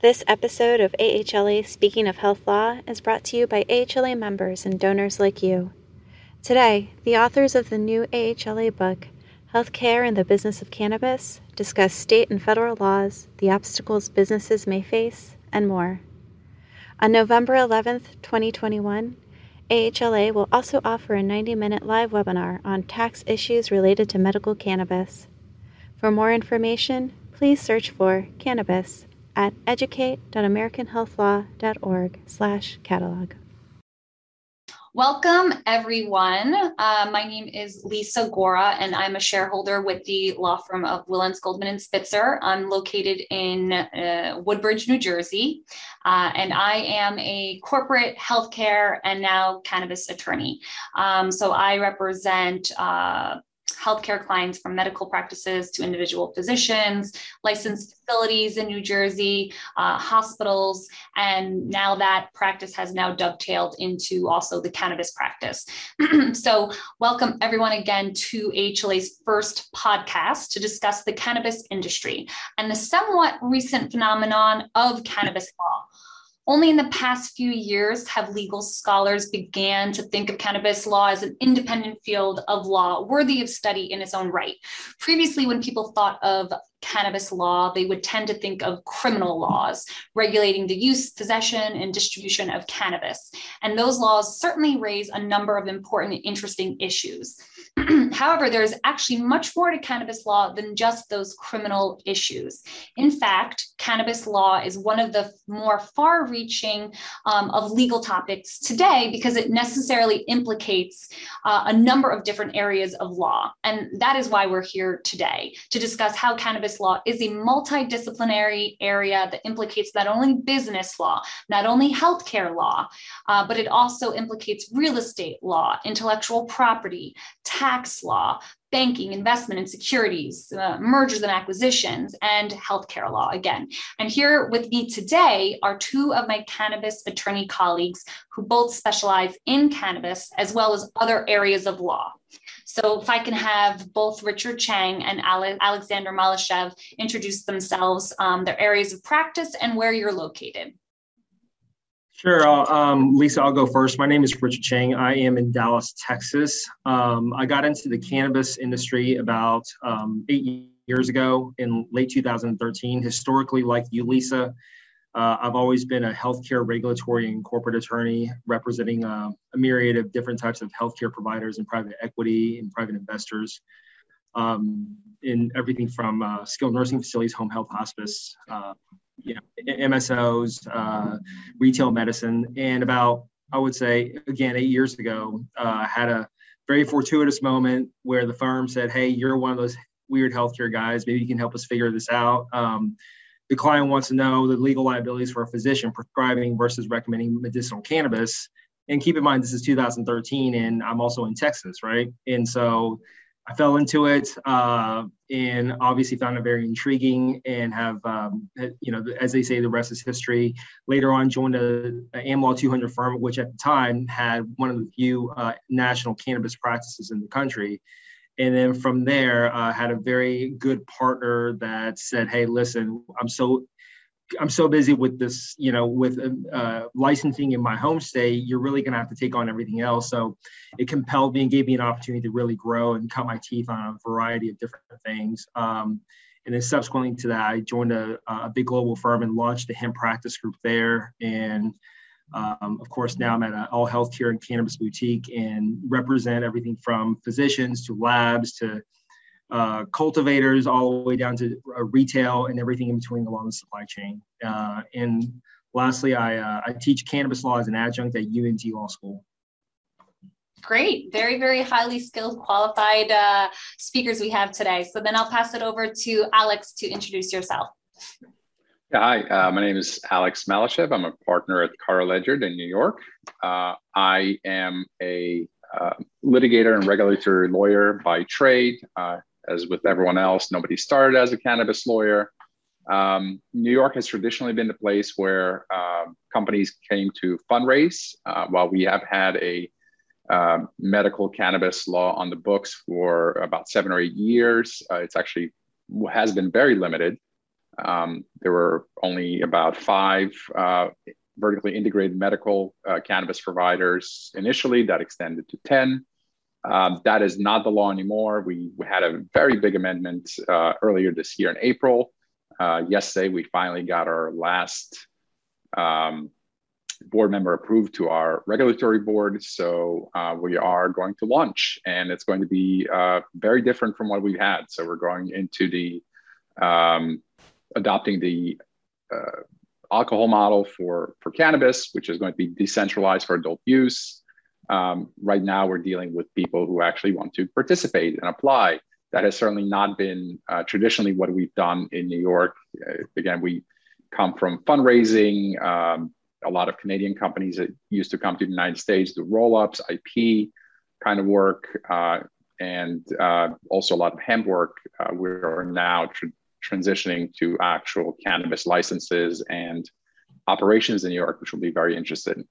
This episode of AHLA Speaking of Health Law is brought to you by AHLA members and donors like you. Today, the authors of the new AHLA book, Healthcare and the Business of Cannabis, discuss state and federal laws, the obstacles businesses may face, and more. On November 11th, 2021, AHLA will also offer a 90 minute live webinar on tax issues related to medical cannabis. For more information, please search for cannabis at educate.americanhealthlaw.org slash catalog. Welcome, everyone. Uh, my name is Lisa Gora, and I'm a shareholder with the law firm of Wilentz Goldman and Spitzer. I'm located in uh, Woodbridge, New Jersey, uh, and I am a corporate healthcare and now cannabis attorney. Um, so I represent uh, healthcare clients from medical practices to individual physicians, licensed facilities in New Jersey, uh, hospitals, and now that practice has now dovetailed into also the cannabis practice. so, welcome everyone again to AHLA's first podcast to discuss the cannabis industry and the somewhat recent phenomenon of cannabis law. Only in the past few years have legal scholars began to think of cannabis law as an independent field of law worthy of study in its own right. Previously, when people thought of cannabis law, they would tend to think of criminal laws regulating the use, possession, and distribution of cannabis. And those laws certainly raise a number of important and interesting issues. However, there's actually much more to cannabis law than just those criminal issues. In fact, cannabis law is one of the more far reaching um, of legal topics today because it necessarily implicates uh, a number of different areas of law. And that is why we're here today to discuss how cannabis law is a multidisciplinary area that implicates not only business law, not only healthcare law, uh, but it also implicates real estate law, intellectual property, tax law, banking, investment and securities, uh, mergers and acquisitions, and healthcare law again. And here with me today are two of my cannabis attorney colleagues who both specialize in cannabis as well as other areas of law. So if I can have both Richard Chang and Ale- Alexander Malyshev introduce themselves, um, their areas of practice, and where you're located. Sure. Um, Lisa, I'll go first. My name is Richard Chang. I am in Dallas, Texas. Um, I got into the cannabis industry about um, eight years ago in late 2013. Historically, like you, Lisa, uh, I've always been a healthcare regulatory and corporate attorney representing uh, a myriad of different types of healthcare providers and private equity and private investors um, in everything from uh, skilled nursing facilities, home health, hospice, uh, you know, MSOs, uh, retail medicine, and about I would say again eight years ago, uh, had a very fortuitous moment where the firm said, "Hey, you're one of those weird healthcare guys. Maybe you can help us figure this out." Um, the client wants to know the legal liabilities for a physician prescribing versus recommending medicinal cannabis. And keep in mind, this is 2013, and I'm also in Texas, right? And so I fell into it uh, and obviously found it very intriguing and have, um, you know, as they say, the rest is history. Later on, joined a, a AmLaw 200 firm, which at the time had one of the few uh, national cannabis practices in the country. And then from there, uh, had a very good partner that said, "Hey, listen, I'm so I'm so busy with this, you know, with uh, licensing in my home state, you're really going to have to take on everything else. So it compelled me and gave me an opportunity to really grow and cut my teeth on a variety of different things. Um, and then subsequently to that, I joined a, a, big global firm and launched a hemp practice group there. And um, of course, now I'm at an all healthcare and cannabis boutique and represent everything from physicians to labs to uh, cultivators all the way down to uh, retail and everything in between along the supply chain. Uh, and lastly, I, uh, I teach cannabis law as an adjunct at UNT Law School. Great, very, very highly skilled, qualified uh, speakers we have today. So then I'll pass it over to Alex to introduce yourself. Yeah, hi, uh, my name is Alex Malyshev. I'm a partner at Carter Ledyard in New York. I am a uh, litigator and regulatory lawyer by trade. Uh, as with everyone else, nobody started as a cannabis lawyer. Um, New York has traditionally been the place where um, companies came to fundraise. Uh, while we have had a uh, medical cannabis law on the books for about seven or eight years, uh, it's actually has been very limited. Um, there were only about five uh, vertically integrated medical uh, cannabis providers initially, that extended to 10. Um, that is not the law anymore. We, we had a very big amendment uh, earlier this year in April. Uh, yesterday, we finally got our last um, board member approved to our regulatory board. So uh, we are going to launch, and it's going to be uh, very different from what we've had. So we're going into the um, adopting the uh, alcohol model for for cannabis, which is going to be decentralized for adult use. Um, right now, we're dealing with people who actually want to participate and apply. That has certainly not been uh, traditionally what we've done in New York. Uh, again, we come from fundraising. Um, a lot of Canadian companies that used to come to the United States do roll ups, IP kind of work, uh, and uh, also a lot of hemp work. Uh, we are now tr- transitioning to actual cannabis licenses and operations in New York, which will be very interesting.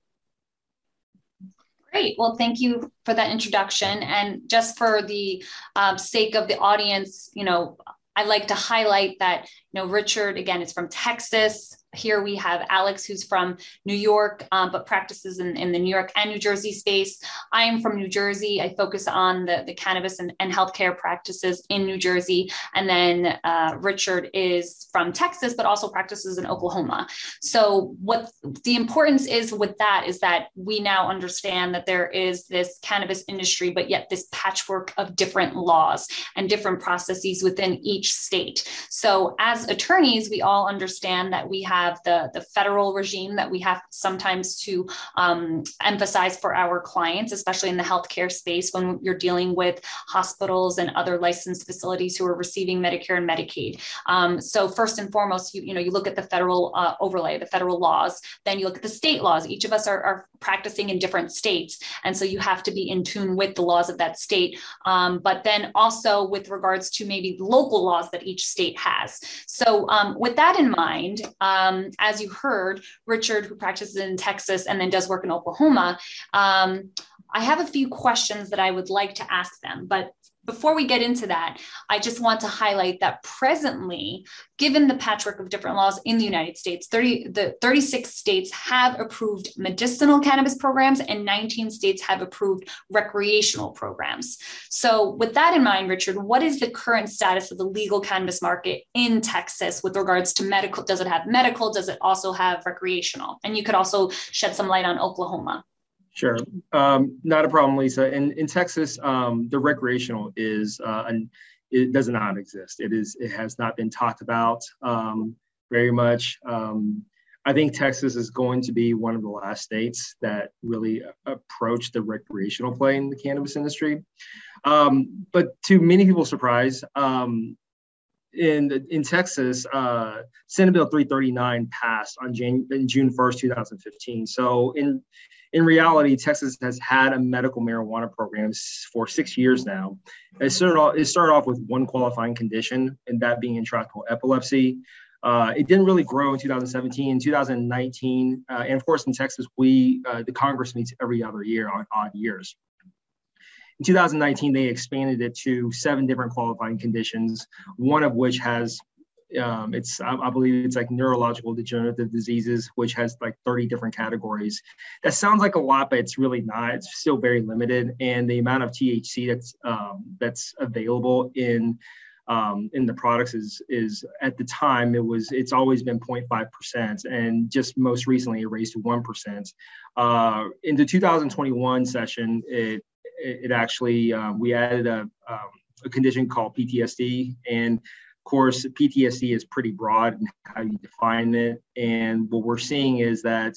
Great. Well, thank you for that introduction. And just for the um, sake of the audience, you know, I'd like to highlight that, you know, Richard, again, is from Texas here we have Alex, who's from New York, um, but practices in, in, the New York and New Jersey space. I am from New Jersey. I focus on the, the cannabis and, and healthcare practices in New Jersey. And then uh, Richard is from Texas, but also practices in Oklahoma. So, what the importance is with that is that we now understand that there is this cannabis industry, but yet this patchwork of different laws and different processes within each state. So, as attorneys, we all understand that we have have the, the federal regime that we have sometimes to um, emphasize for our clients, especially in the healthcare space when you're dealing with hospitals and other licensed facilities who are receiving Medicare and Medicaid. Um, so first and foremost, you, you know, you look at the federal uh, overlay, the federal laws, then you look at the state laws. Each of us are, are practicing in different states. And so you have to be in tune with the laws of that state. Um, but then also with regards to maybe local laws that each state has. So um, with that in mind, um, as you heard, Richard, who practices in Texas and then does work in Oklahoma, um, I have a few questions that I would like to ask them. But before we get into that, I just want to highlight that presently, given the patchwork of different laws in the United States, 30, the 36 states have approved medicinal cannabis programs and 19 states have approved recreational programs. So, with that in mind, Richard, what is the current status of the legal cannabis market in Texas with regards to medical? Does it have medical? Does it also have recreational? And you could also shed some light on Oklahoma. Sure, um, not a problem, Lisa. In in Texas, um, the recreational is uh, an, it does not exist. It is it has not been talked about um, very much. Um, I think Texas is going to be one of the last states that really approach the recreational play in the cannabis industry. Um, but to many people's surprise, um, in in Texas, uh, Senate Bill 339 passed on Jan- June 1st, 2015. So in in reality, Texas has had a medical marijuana program for six years now. It started off, it started off with one qualifying condition, and that being intractable epilepsy. Uh, it didn't really grow in 2017. In 2019, uh, and of course in Texas, we uh, the Congress meets every other year on odd years. In 2019, they expanded it to seven different qualifying conditions, one of which has um, it's I, I, believe it's like neurological degenerative diseases which has like 30 different categories. That sounds like a lot but it's really not. It's still very limited and the amount of thc that's um, that's available in um, in the products is is at the time it was it's always been 0.5 percent and just most recently it raised to one percent. Uh, in the 2021 session it it, actually uh, we added a, um, a condition called ptsd and of course, PTSD is pretty broad in how you define it. And what we're seeing is that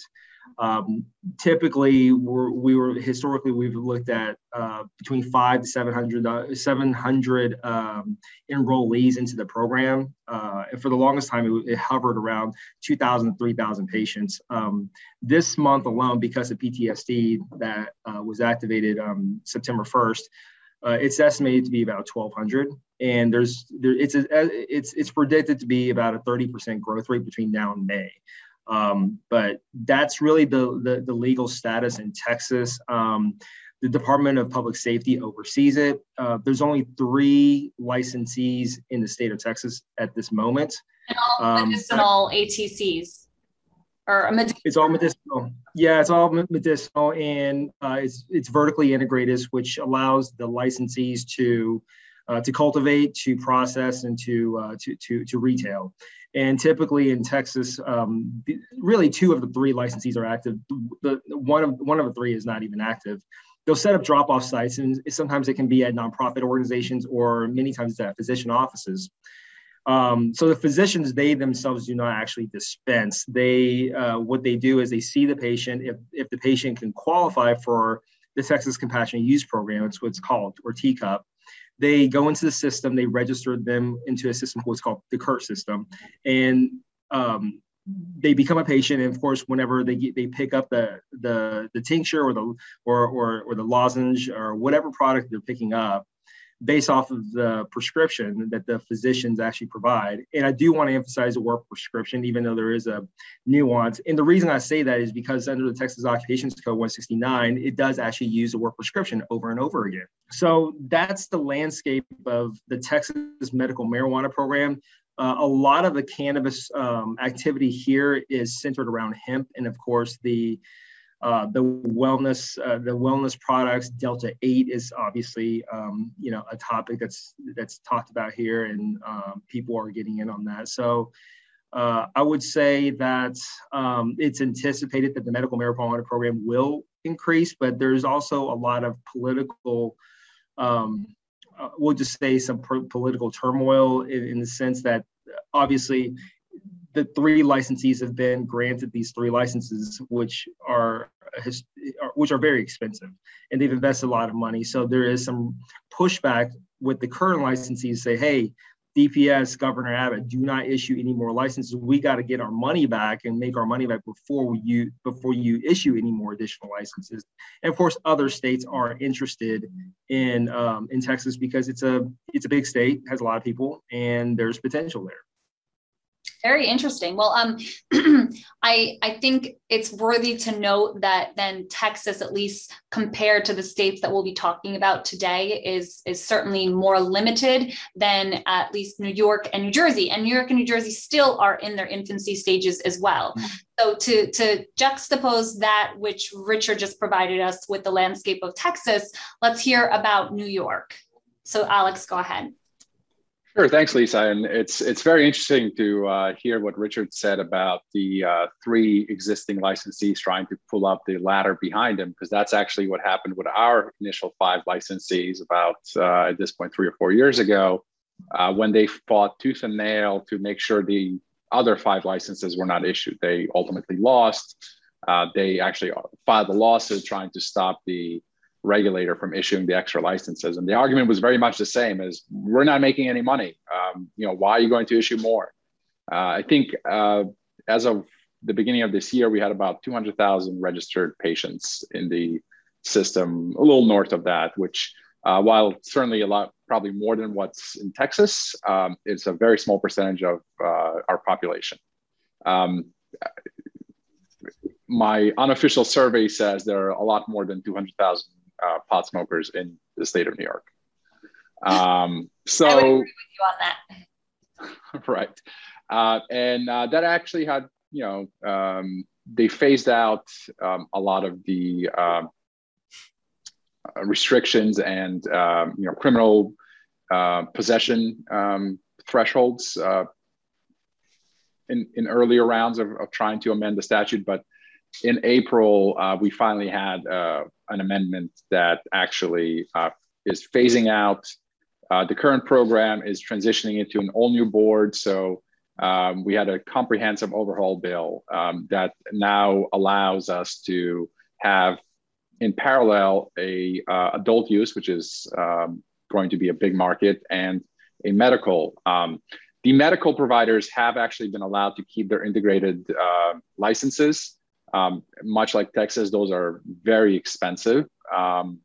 um, typically we're, we were historically we've looked at uh, between five to 700, uh, 700 um, enrollees into the program. Uh, and for the longest time, it, it hovered around 2,000, 3,000 patients. Um, this month alone, because of PTSD that uh, was activated um, September 1st, uh, it's estimated to be about 1,200, and there's there, it's a, it's it's predicted to be about a 30% growth rate between now and May. Um, but that's really the, the, the legal status in Texas. Um, the Department of Public Safety oversees it. Uh, there's only three licensees in the state of Texas at this moment. And all um, medicinal ATCs or medicinal. It's all medicinal. Yeah, it's all medicinal, and uh, it's it's vertically integrated, which allows the licensees to uh, to cultivate, to process, and to uh, to to to retail. And typically in Texas, um, really two of the three licensees are active. The one of one of the three is not even active. They'll set up drop-off sites, and sometimes it can be at nonprofit organizations, or many times at physician offices. Um, so the physicians, they themselves do not actually dispense. They uh, what they do is they see the patient. If if the patient can qualify for the Texas Compassionate Use Program, it's what's called, or TCUP, they go into the system, they register them into a system, what's called the CURT system, and um, they become a patient. And of course, whenever they get, they pick up the the the tincture or the or or, or the lozenge or whatever product they're picking up, based off of the prescription that the physicians actually provide. And I do want to emphasize the word prescription, even though there is a nuance. And the reason I say that is because under the Texas Occupations Code 169, it does actually use the word prescription over and over again. So that's the landscape of the Texas medical marijuana program. Uh, a lot of the cannabis um, activity here is centered around hemp, and of course, the uh, the wellness, uh, the wellness products, Delta Eight is obviously, um, you know, a topic that's that's talked about here, and um, people are getting in on that. So, uh, I would say that um, it's anticipated that the medical marijuana program will increase, but there's also a lot of political. Um, uh, we'll just say some political turmoil in, in the sense that obviously the three licensees have been granted these three licenses, which are which are very expensive, and they've invested a lot of money. So there is some pushback with the current licensees. Say, hey, DPS, Governor Abbott, do not issue any more licenses. We got to get our money back and make our money back before you before you issue any more additional licenses. And of course, other states are interested in um, in Texas because it's a it's a big state, has a lot of people, and there's potential there. Very interesting. Well, um, I I think it's worthy to note that then Texas, at least compared to the states that we'll be talking about today, is is certainly more limited than at least New York and New Jersey. And New York and New Jersey still are in their infancy stages as well. Mm-hmm. So to to juxtapose that, which Richard just provided us with the landscape of Texas, let's hear about New York. So Alex, go ahead. Sure, thanks, Lisa. And it's it's very interesting to uh, hear what Richard said about the uh, three existing licensees trying to pull up the ladder behind him, because that's actually what happened with our initial five licensees about uh, at this point three or four years ago, uh, when they fought tooth and nail to make sure the other five licenses were not issued. They ultimately lost. Uh, they actually filed a lawsuit trying to stop the regulator from issuing the extra licenses. And the argument was very much the same as we're not making any money. Um, you know, why are you going to issue more? Uh, I think uh, as of the beginning of this year, we had about 200,000 registered patients in the system, a little north of that, which uh, while certainly a lot, probably more than what's in Texas, um, it's a very small percentage of uh, our population. Um, my unofficial survey says there are a lot more than 200,000 uh, pot smokers in the state of New York. Um, so, right, uh, and uh, that actually had you know um, they phased out um, a lot of the um, uh, restrictions and um, you know criminal uh, possession um, thresholds uh, in in earlier rounds of, of trying to amend the statute, but in April, uh, we finally had uh, an amendment that actually uh, is phasing out. Uh, the current program is transitioning into an all new board. So um, we had a comprehensive overhaul bill um, that now allows us to have in parallel a uh, adult use, which is um, going to be a big market, and a medical. Um, the medical providers have actually been allowed to keep their integrated uh, licenses. Um, much like Texas, those are very expensive, um,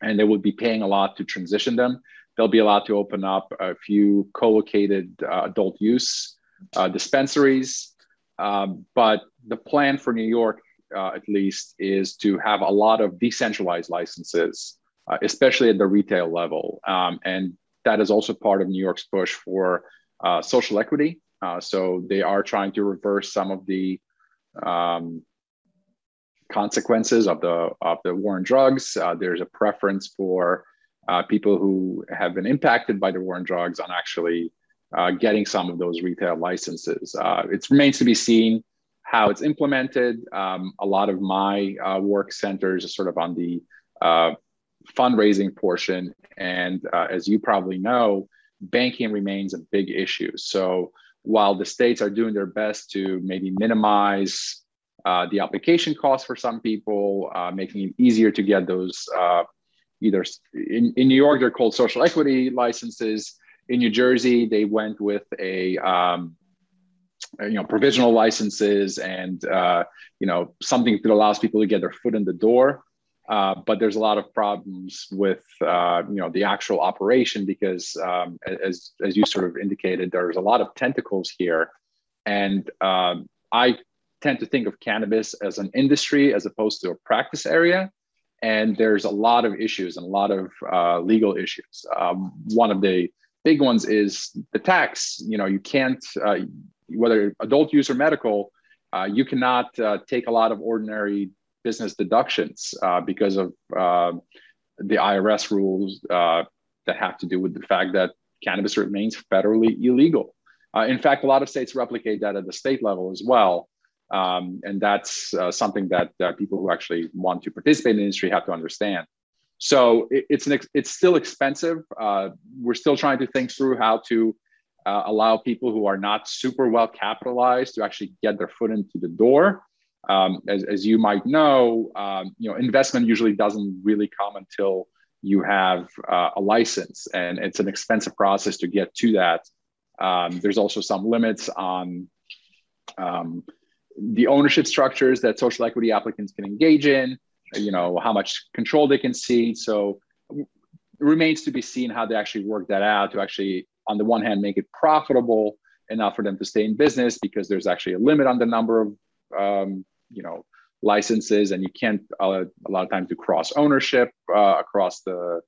and they would be paying a lot to transition them. They'll be allowed to open up a few co-located uh, adult use uh, dispensaries, um, but the plan for New York uh, at least, is to have a lot of decentralized licenses, uh, especially at the retail level. Um, and that is also part of New York's push for uh, social equity. Uh, so they are trying to reverse some of the um, consequences of the of the war on drugs. Uh, there's a preference for uh, people who have been impacted by the war on drugs on actually uh, getting some of those retail licenses. Uh, it remains to be seen how it's implemented. Um, a lot of my uh, work centers sort of on the uh, fundraising portion, and as you probably know, banking remains a big issue. So while the states are doing their best to maybe minimize uh, the application costs for some people, uh, making it easier to get those uh, either in, in New York, they're called social equity licenses. In New Jersey, they went with a um, you know provisional licenses and uh, you know something that allows people to get their foot in the door. Uh, but there's a lot of problems with uh, you know the actual operation because um, as as you sort of indicated, there's a lot of tentacles here, and um, I tend to think of cannabis as an industry as opposed to a practice area. And there's a lot of issues and a lot of uh, legal issues. Um, one of the big ones is the tax. You know, you can't, uh, whether adult use or medical, uh, you cannot uh, take a lot of ordinary business deductions uh, because of uh, the IRS rules that have to do with the fact that cannabis remains federally illegal. in fact, a lot of states replicate that at the state level as well. Um, and that's uh, something that uh, people who actually want to participate in the industry have to understand. So it, it's an ex- it's still expensive. Uh, we're still trying to think through how to uh, allow people who are not super well capitalized to actually get their foot into the door. Um, as, as you might know, um, you know investment usually doesn't really come until you have uh, a license, and it's an expensive process to get to that. Um, there's also some limits on um, the ownership structures that social equity applicants can engage in, you know, how much control they can see. So it remains to be seen how they actually work that out to actually, on the one hand, make it profitable enough for them to stay in business because there's actually a limit on the number of, um, you know, licenses and you can't uh, a lot of times do cross ownership uh, across the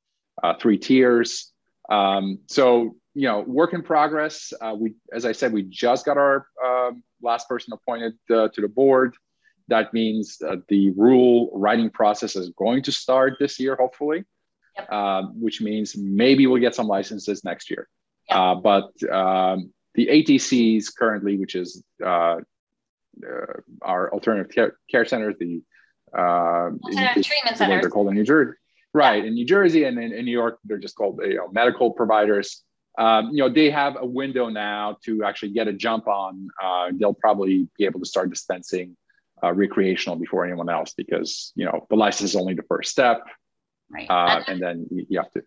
uh, three tiers. Um, so you know, work in progress. Uh, we, as I said, we just got our um, last person appointed uh, to the board. That means the rule writing process is going to start this year, hopefully, yep. Um, which means maybe we'll get some licenses next year. Yep. Uh, but um, the ATCs currently, which is uh, uh, our alternative care, care centers, the alternative treatment centers, they're called in New Jersey. Right. In New Jersey and in, in New York, they're just called you know, medical providers um, you know, they have a window now to actually get a jump on. Uh, they'll probably be able to start dispensing uh, recreational before anyone else because you know the license is only the first step, right? Uh, and then you, you have to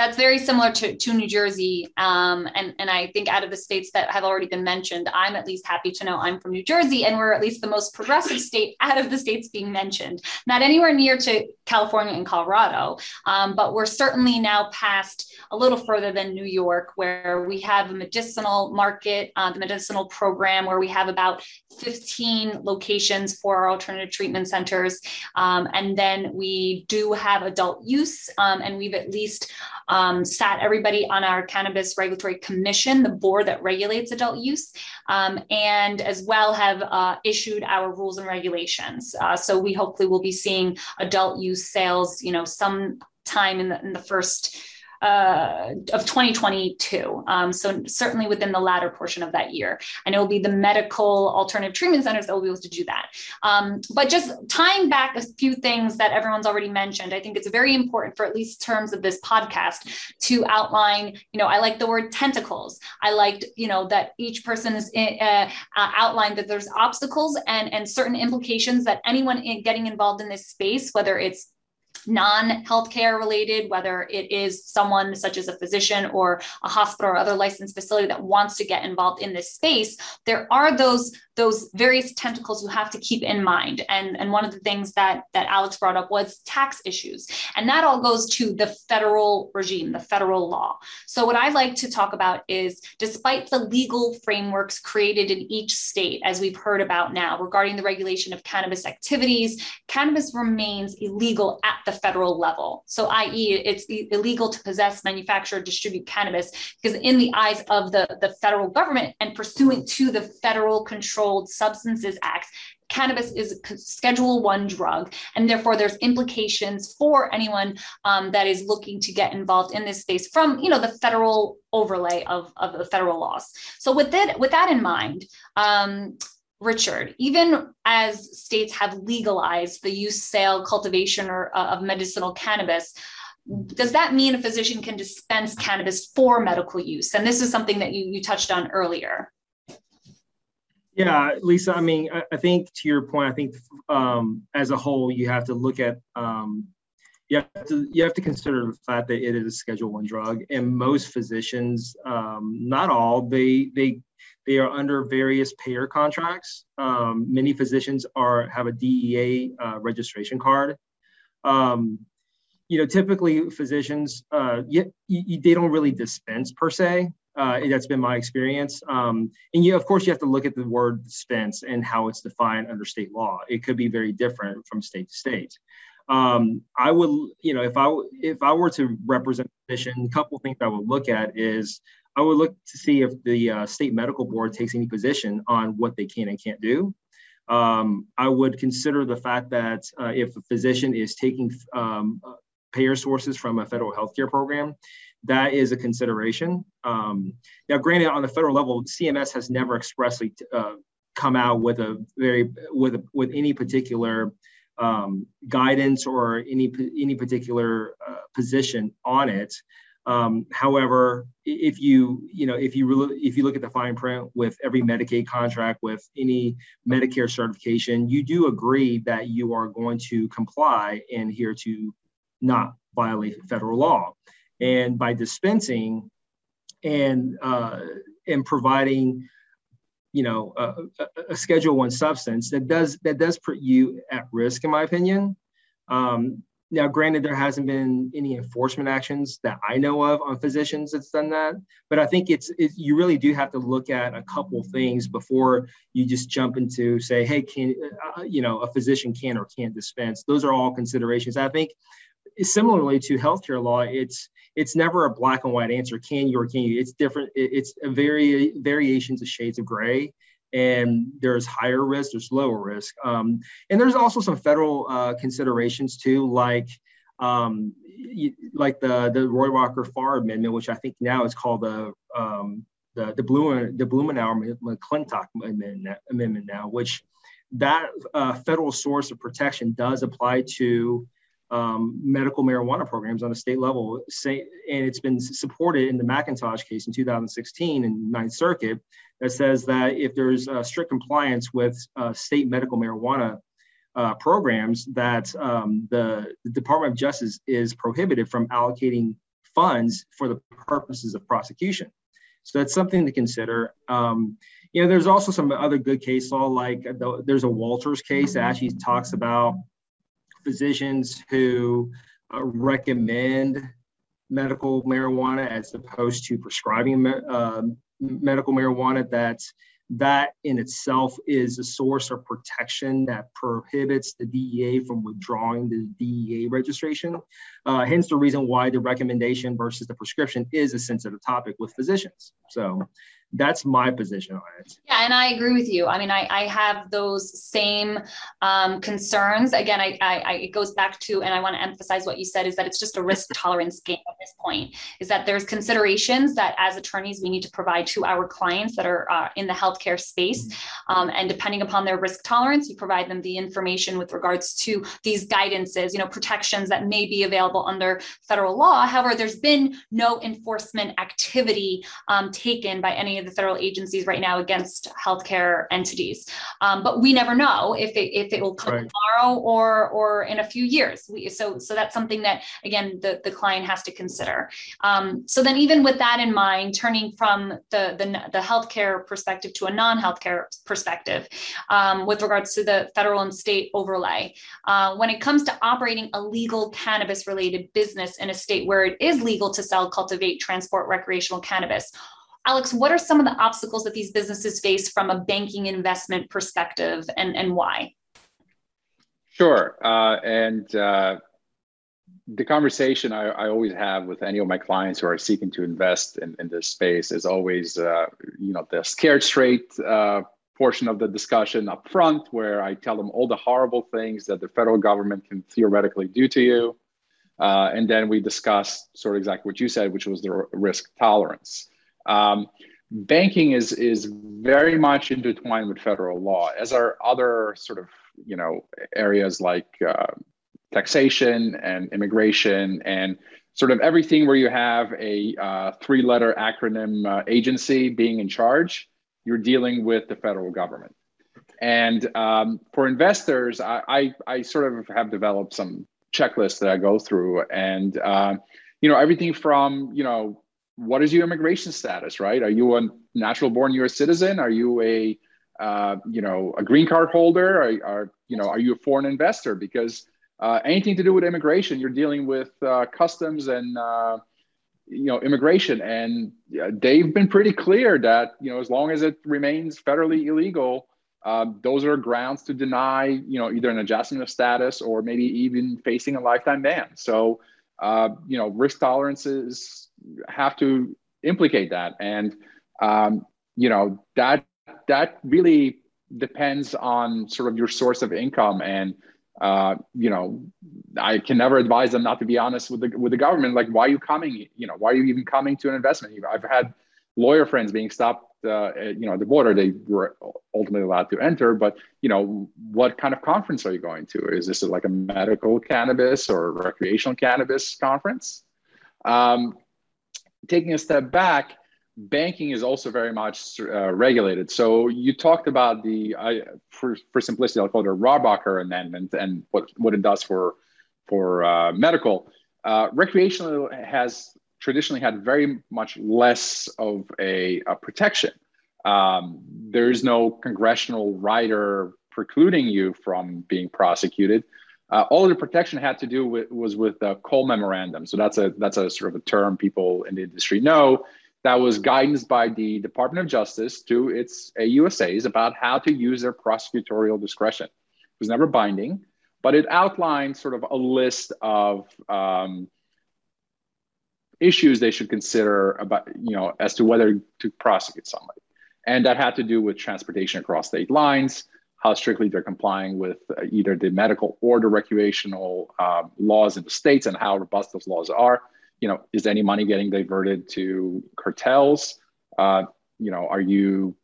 that's very similar to, to New Jersey. Um, and, and I think out of the states that have already been mentioned, I'm at least happy to know I'm from New Jersey and we're at least the most progressive state out of the states being mentioned. Not anywhere near to California and Colorado, um, but we're certainly now past a little further than New York, where we have a medicinal market, uh, the medicinal program, where we have about 15 locations for our alternative treatment centers. Um, and then we do have adult use, um, and we've at least um, sat everybody on our Cannabis Regulatory Commission, the board that regulates adult use, um, and as well have uh, issued our rules and regulations. Uh, so we hopefully will be seeing adult use sales, you know, some time in the, in the first uh, of 2022. Um, so certainly within the latter portion of that year. And it will be the medical alternative treatment centers that will be able to do that. Um, but just tying back a few things that everyone's already mentioned, I think it's very important for at least terms of this podcast to outline, you know, I like the word tentacles. I liked, you know, that each person is uh, uh, outlined that there's obstacles and, and certain implications that anyone in getting involved in this space, whether it's non healthcare related, whether it is someone such as a physician or a hospital or other licensed facility that wants to get involved in this space, there are those those various tentacles you have to keep in mind. And, and one of the things that, that Alex brought up was tax issues. And that all goes to the federal regime, the federal law. So, what I'd like to talk about is despite the legal frameworks created in each state, as we've heard about now regarding the regulation of cannabis activities, cannabis remains illegal at the federal level. So, i.e., it's illegal to possess, manufacture, distribute cannabis because, in the eyes of the, the federal government and pursuant to the Federal Controlled Substances Act, cannabis is a schedule one drug and therefore there's implications for anyone um, that is looking to get involved in this space from you know the federal overlay of, of the federal laws so with that with that in mind um, Richard, even as states have legalized the use, sale, cultivation or, uh, of medicinal cannabis, does that mean a physician can dispense cannabis for medical use? And this is something that you, you touched on earlier. Yeah, Lisa, I mean, I, I think to your point, I think um, as a whole, you have to look at, um, you, have to, you have to consider the fact that it is a Schedule One drug, and most physicians, um, not all, they they they are under various payer contracts. Um, many physicians are have a DEA uh, registration card. Um, you know, typically physicians, uh, you, you, they don't really dispense per se. Uh, that's been my experience. Um, and you, of course, you have to look at the word dispense and how it's defined under state law. It could be very different from state to state. Um, I would, you know, if I if I were to represent a physician, a couple things I would look at is I would look to see if the uh, state medical board takes any position on what they can and can't do. Um, I would consider the fact that uh, if a physician is taking um, payer sources from a federal healthcare program, that is a consideration. Um, now, granted, on the federal level, CMS has never expressly uh, come out with a very with a, with any particular um, guidance or any any particular uh, position on it. Um, however, if you you know if you really, if you look at the fine print with every Medicaid contract with any Medicare certification, you do agree that you are going to comply and here to not violate federal law. And by dispensing and uh, and providing, you know, a, a, Schedule One substance that does that does put you at risk, in my opinion. Um, now, granted, there hasn't been any enforcement actions that I know of on physicians that's done that, but I think it's it, you really do have to look at a couple things before you just jump into say, hey, can uh, you know a physician can or can't dispense? Those are all considerations. I think similarly to healthcare law, it's it's never a black and white answer. Can you or can you? It's different. It's a very variations of shades of gray, and there's higher risk, there's lower risk, um, and there's also some federal uh, considerations too, like um, like the the Rohrabacher Farr Amendment, which I think now is called the um, the the Blumen the Blumenauer McClintock amendment, amendment now, which that uh, federal source of protection does apply to um, medical marijuana programs on a state level. Say, and it's been supported in the McIntosh case in 2016 in Ninth Circuit that says that if there's uh, strict compliance with uh, state medical marijuana uh, programs, that um, the, the Department of Justice is prohibited from allocating funds for the purposes of prosecution. So that's something to consider. Um, you know, there's also some other good case law, like the, there's a Walters case that actually talks about physicians who uh, recommend medical marijuana as opposed to prescribing uh, medical marijuana that's that in itself is a source of protection that prohibits the DEA from withdrawing the DEA registration. Uh, hence the reason why the recommendation versus the prescription is a sensitive topic with physicians. So that's my position on it. Yeah, and I agree with you. I mean, I, I have those same um, concerns. Again, I, I, I, it goes back to, and I want to emphasize what you said is that it's just a risk tolerance game at this point. Is that there's considerations that as attorneys we need to provide to our clients that are uh, in the healthcare space, mm-hmm. um, and depending upon their risk tolerance, you provide them the information with regards to these guidances, you know, protections that may be available under federal law. However, there's been no enforcement activity um, taken by any of the federal agencies right now against healthcare entities. Um, but we never know if it if it will come right. tomorrow or or in a few years. We, so so that's something that again the, the client has to consider. Um, so then even with that in mind, turning from the the, the healthcare perspective to a non-healthcare perspective um, with regards to the federal and state overlay. Uh, when it comes to operating a legal cannabis related business in a state where it is legal to sell, cultivate, transport recreational cannabis, Alex, what are some of the obstacles that these businesses face from a banking investment perspective and, and why? Sure. Uh, and uh, the conversation I, I, always have with any of my clients who are seeking to invest in, in this space is always, uh, you know, the scared straight uh, portion of the discussion up front, where I tell them all the horrible things that the federal government can theoretically do to you. Uh, and then we discuss sort of exactly what you said, which was the risk tolerance. Um, banking is is very much intertwined with federal law, as are other sort of you know areas like uh, taxation and immigration and sort of everything where you have a uh, three letter acronym uh, agency being in charge, you're dealing with the federal government. And um, for investors, I, I, I, sort of have developed some checklists that I go through. And, uh, you know, everything from, you know, what is your immigration status, right? Are you a natural born US citizen? Are you a, uh, you know, a green card holder? Are, are, you know, are you a foreign investor? Because uh, anything to do with immigration, you're dealing with uh, customs and uh, you know immigration, and they've been pretty clear that you know as long as it remains federally illegal, um, those are grounds to deny you know either an adjustment of status or maybe even facing a lifetime ban. So uh, you know risk tolerances have to implicate that, and um, you know that that really depends on sort of your source of income and uh, you know, I can never advise them not to be honest with the with the government. Like, why are you coming? You know, why are you even coming to an investment? I've had lawyer friends being stopped, uh, you know, at the border. They were ultimately allowed to enter, but you know, what kind of conference are you going to? Is this like a medical cannabis or recreational cannabis conference? Um, taking a step back, banking is also very much uh, regulated. So you talked about the, I, for, for simplicity, I'll call it a Rohrabacher Amendment and what, what it does for, for uh, medical. Uh, recreational has traditionally had very much less of a, a protection. Um, there is no congressional rider precluding you from being prosecuted. Uh, all of the protection had to do with was with the Cole memorandum. So that's a that's a sort of a term people in the industry know that was guidance by the Department of Justice to its AUSAs about how to use their prosecutorial discretion. It was never binding, but it outlined sort of a list of um, issues they should consider about, you know, as to whether to prosecute somebody. And that had to do with transportation across state lines, how strictly they're complying with uh, either the medical or the recreational uh, laws in the states and how robust those laws are you know, is any money getting diverted to cartels? Uh, you know, are you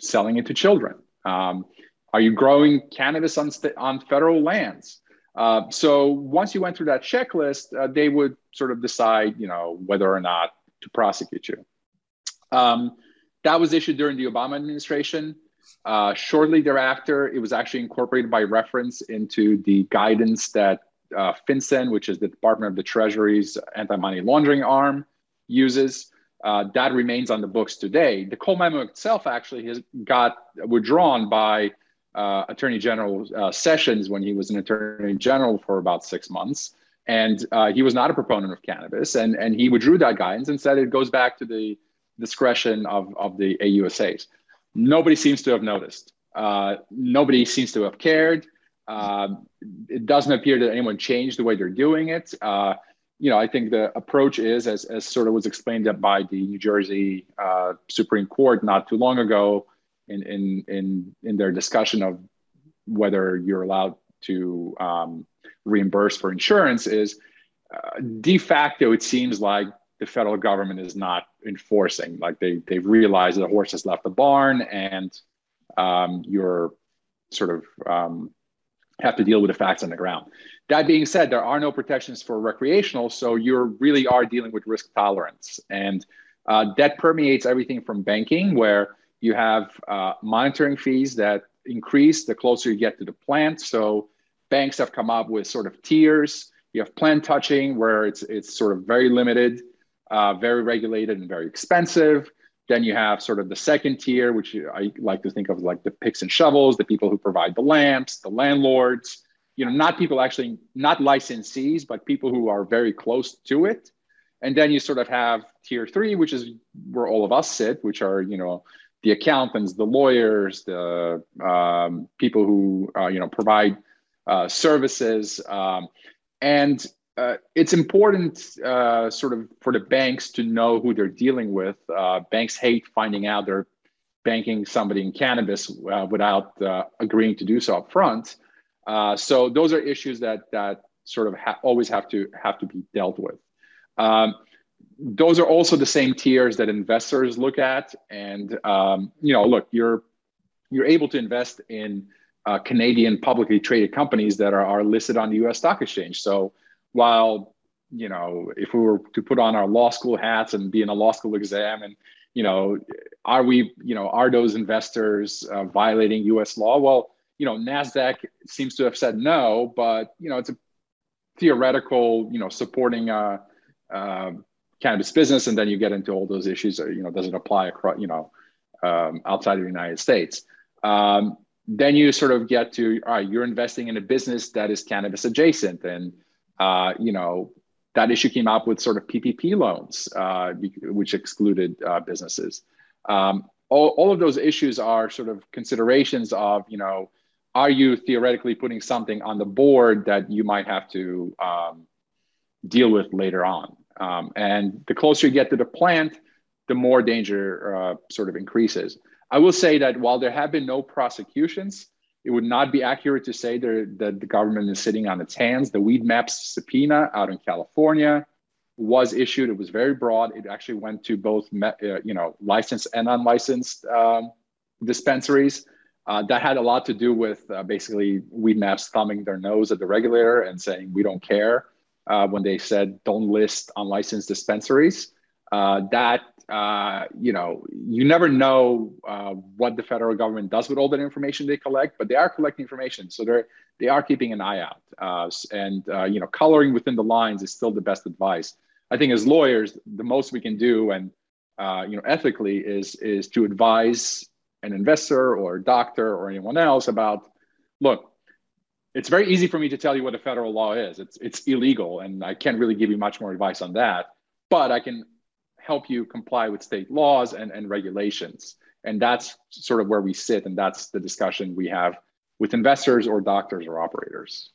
selling it to children? Um, are you growing cannabis on, st- on federal lands? Uh, so once you went through that checklist, uh, they would sort of decide, you know, whether or not to prosecute you. Um, that was issued during the Obama administration. Uh, shortly thereafter, it was actually incorporated by reference into the guidance that uh, FinCEN, which is the Department of the Treasury's anti-money laundering arm, uses. Uh, that remains on the books today. The Cole memo itself actually has got withdrawn by uh, Attorney General uh, Sessions when he was an Attorney General for about six months. And uh, he was not a proponent of cannabis. And, and he withdrew that guidance and said it goes back to the discretion of, of the AUSAs. Nobody seems to have noticed. Uh, nobody seems to have cared. Um, it doesn't appear that anyone changed the way they're doing it. Uh, you know, I think the approach is, as, as sort of was explained by the New Jersey uh, Supreme Court not too long ago, in in in in their discussion of whether you're allowed to um, reimburse for insurance, is uh, de facto. It seems like the federal government is not enforcing. Like they they've realized the horse has left the barn, and um, you're sort of um, have to deal with the facts on the ground. That being said, there are no protections for recreational, so you really are dealing with risk tolerance. And Uh, that permeates everything from banking, where you have uh, monitoring fees that increase the closer you get to the plant. So banks have come up with sort of tiers. You have plant touching, where it's it's sort of very limited, uh, very regulated, and very expensive. Then you have sort of the second tier, which I like to think of like the picks and shovels, the people who provide the lamps, the landlords, you know, not people actually, not licensees, but people who are very close to it. And then you sort of have tier three, which is where all of us sit, which are, you know, the accountants, the lawyers, the um, people who, uh, you know, provide uh, services. Um, and uh, it's important uh, sort of for the banks to know who they're dealing with. Uh, banks hate finding out they're banking somebody in cannabis uh, without uh, agreeing to do so up front. Uh, so those are issues that that sort of ha- always have to have to be dealt with. Um, those are also the same tiers that investors look at, and um, you know, look, you're you're able to invest in Canadian publicly traded companies that are, are listed on the U.S. stock exchange. So while you know if we were to put on our law school hats and be in a law school exam and you know are we you know are those investors uh, violating us law? Well you know nasdaq seems to have said no but you know it's a theoretical you know supporting a, a cannabis business. And then you get into all those issues you know does it apply across you know um, outside of the united states. Um, then you sort of get to all right you're investing in a business that is cannabis adjacent. And uh, you know, that issue came up with sort of PPP loans, uh, which excluded uh, businesses. Um, all, all of those issues are sort of considerations of, you know, are you theoretically putting something on the board that you might have to um, deal with later on? Um, and the closer you get to the plant, the more danger uh, sort of increases. I will say that while there have been no prosecutions, it would not be accurate to say that the government is sitting on its hands. The Weedmaps subpoena out in California was issued. It was very broad. It actually went to both, uh, you know, licensed and unlicensed um, dispensaries. Uh, that had a lot to do with uh, basically Weedmaps thumbing their nose at the regulator and saying we don't care uh, when they said don't list unlicensed dispensaries. Uh, that uh, you know, you never know uh, what the federal government does with all that information they collect, but they are collecting information, so they're they are keeping an eye out. Uh, and uh, you know, coloring within the lines is still the best advice. I think as lawyers, the most we can do, and uh, you know, ethically, is is to advise an investor or a doctor or anyone else about, look, it's very easy for me to tell you what a federal law is. It's it's illegal, and I can't really give you much more advice on that. But I can help you comply with state laws and, and regulations. And that's sort of where we sit. And that's the discussion we have with investors or doctors or operators.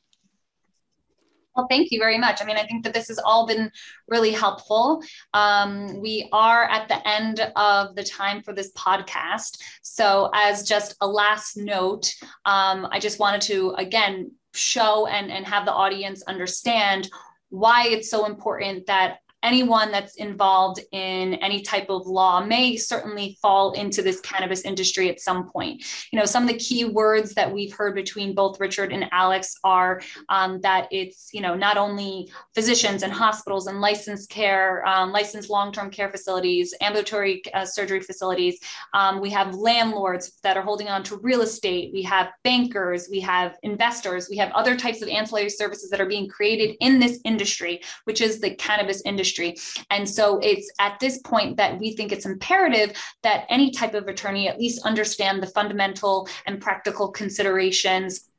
Well, thank you very much. I mean, I think that this has all been really helpful. Um, we are at the end of the time for this podcast. So, as just a last note, um, I just wanted to again show and, and have the audience understand why it's so important that anyone that's involved in any type of law may certainly fall into this cannabis industry at some point. You know, some of the key words that we've heard between both Richard and Alex are um, that it's, you know, not only physicians and hospitals and licensed care, um, licensed long term care facilities, ambulatory uh, surgery facilities. Um, we have landlords that are holding on to real estate. We have bankers. We have investors. We have other types of ancillary services that are being created in this industry, which is the cannabis industry industry. And so it's at this point that we think it's imperative that any type of attorney at least understand the fundamental and practical considerations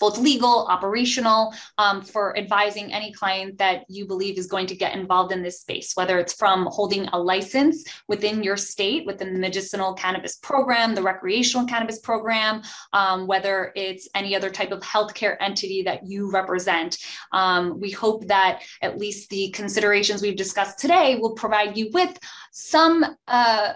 both legal, operational, um, for advising any client that you believe is going to get involved in this space, whether it's from holding a license within your state, within the medicinal cannabis program, the recreational cannabis program, um, whether it's any other type of healthcare entity that you represent. Um, we hope that at least the considerations we've discussed today will provide you with some. Uh,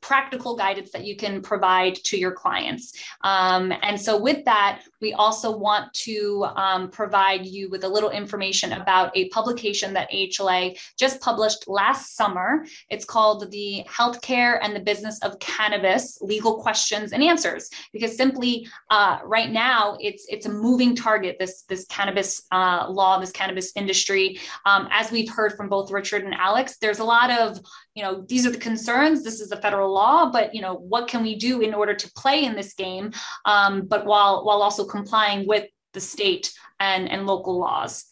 practical guidance that you can provide to your clients. Um, and so, with that, we also want to um, provide you with a little information about a publication that HLA just published last summer. It's called The Healthcare and the Business of Cannabis Legal Questions and Answers. Because simply uh, right now, it's it's a moving target, this, this cannabis uh, law, this cannabis industry. Um, as we've heard from both Richard and Alex, there's a lot of, you know, these are the concerns, this is the federal law, but, you know, what can we do in order to play in this game? Um, but while, while also complying with the state and, and local laws.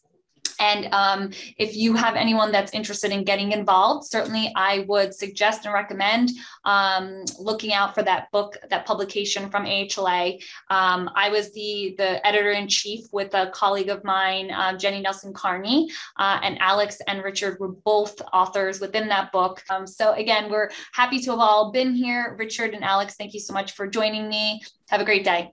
And um, if you have anyone that's interested in getting involved, certainly I would suggest and recommend um, looking out for that book, that publication from AHLA. Um, I was the, the editor in chief with a colleague of mine, uh, Jenny Nelson Carney, uh, and Alex and Richard were both authors within that book. Um, so again, we're happy to have all been here. Richard and Alex, thank you so much for joining me. Have a great day.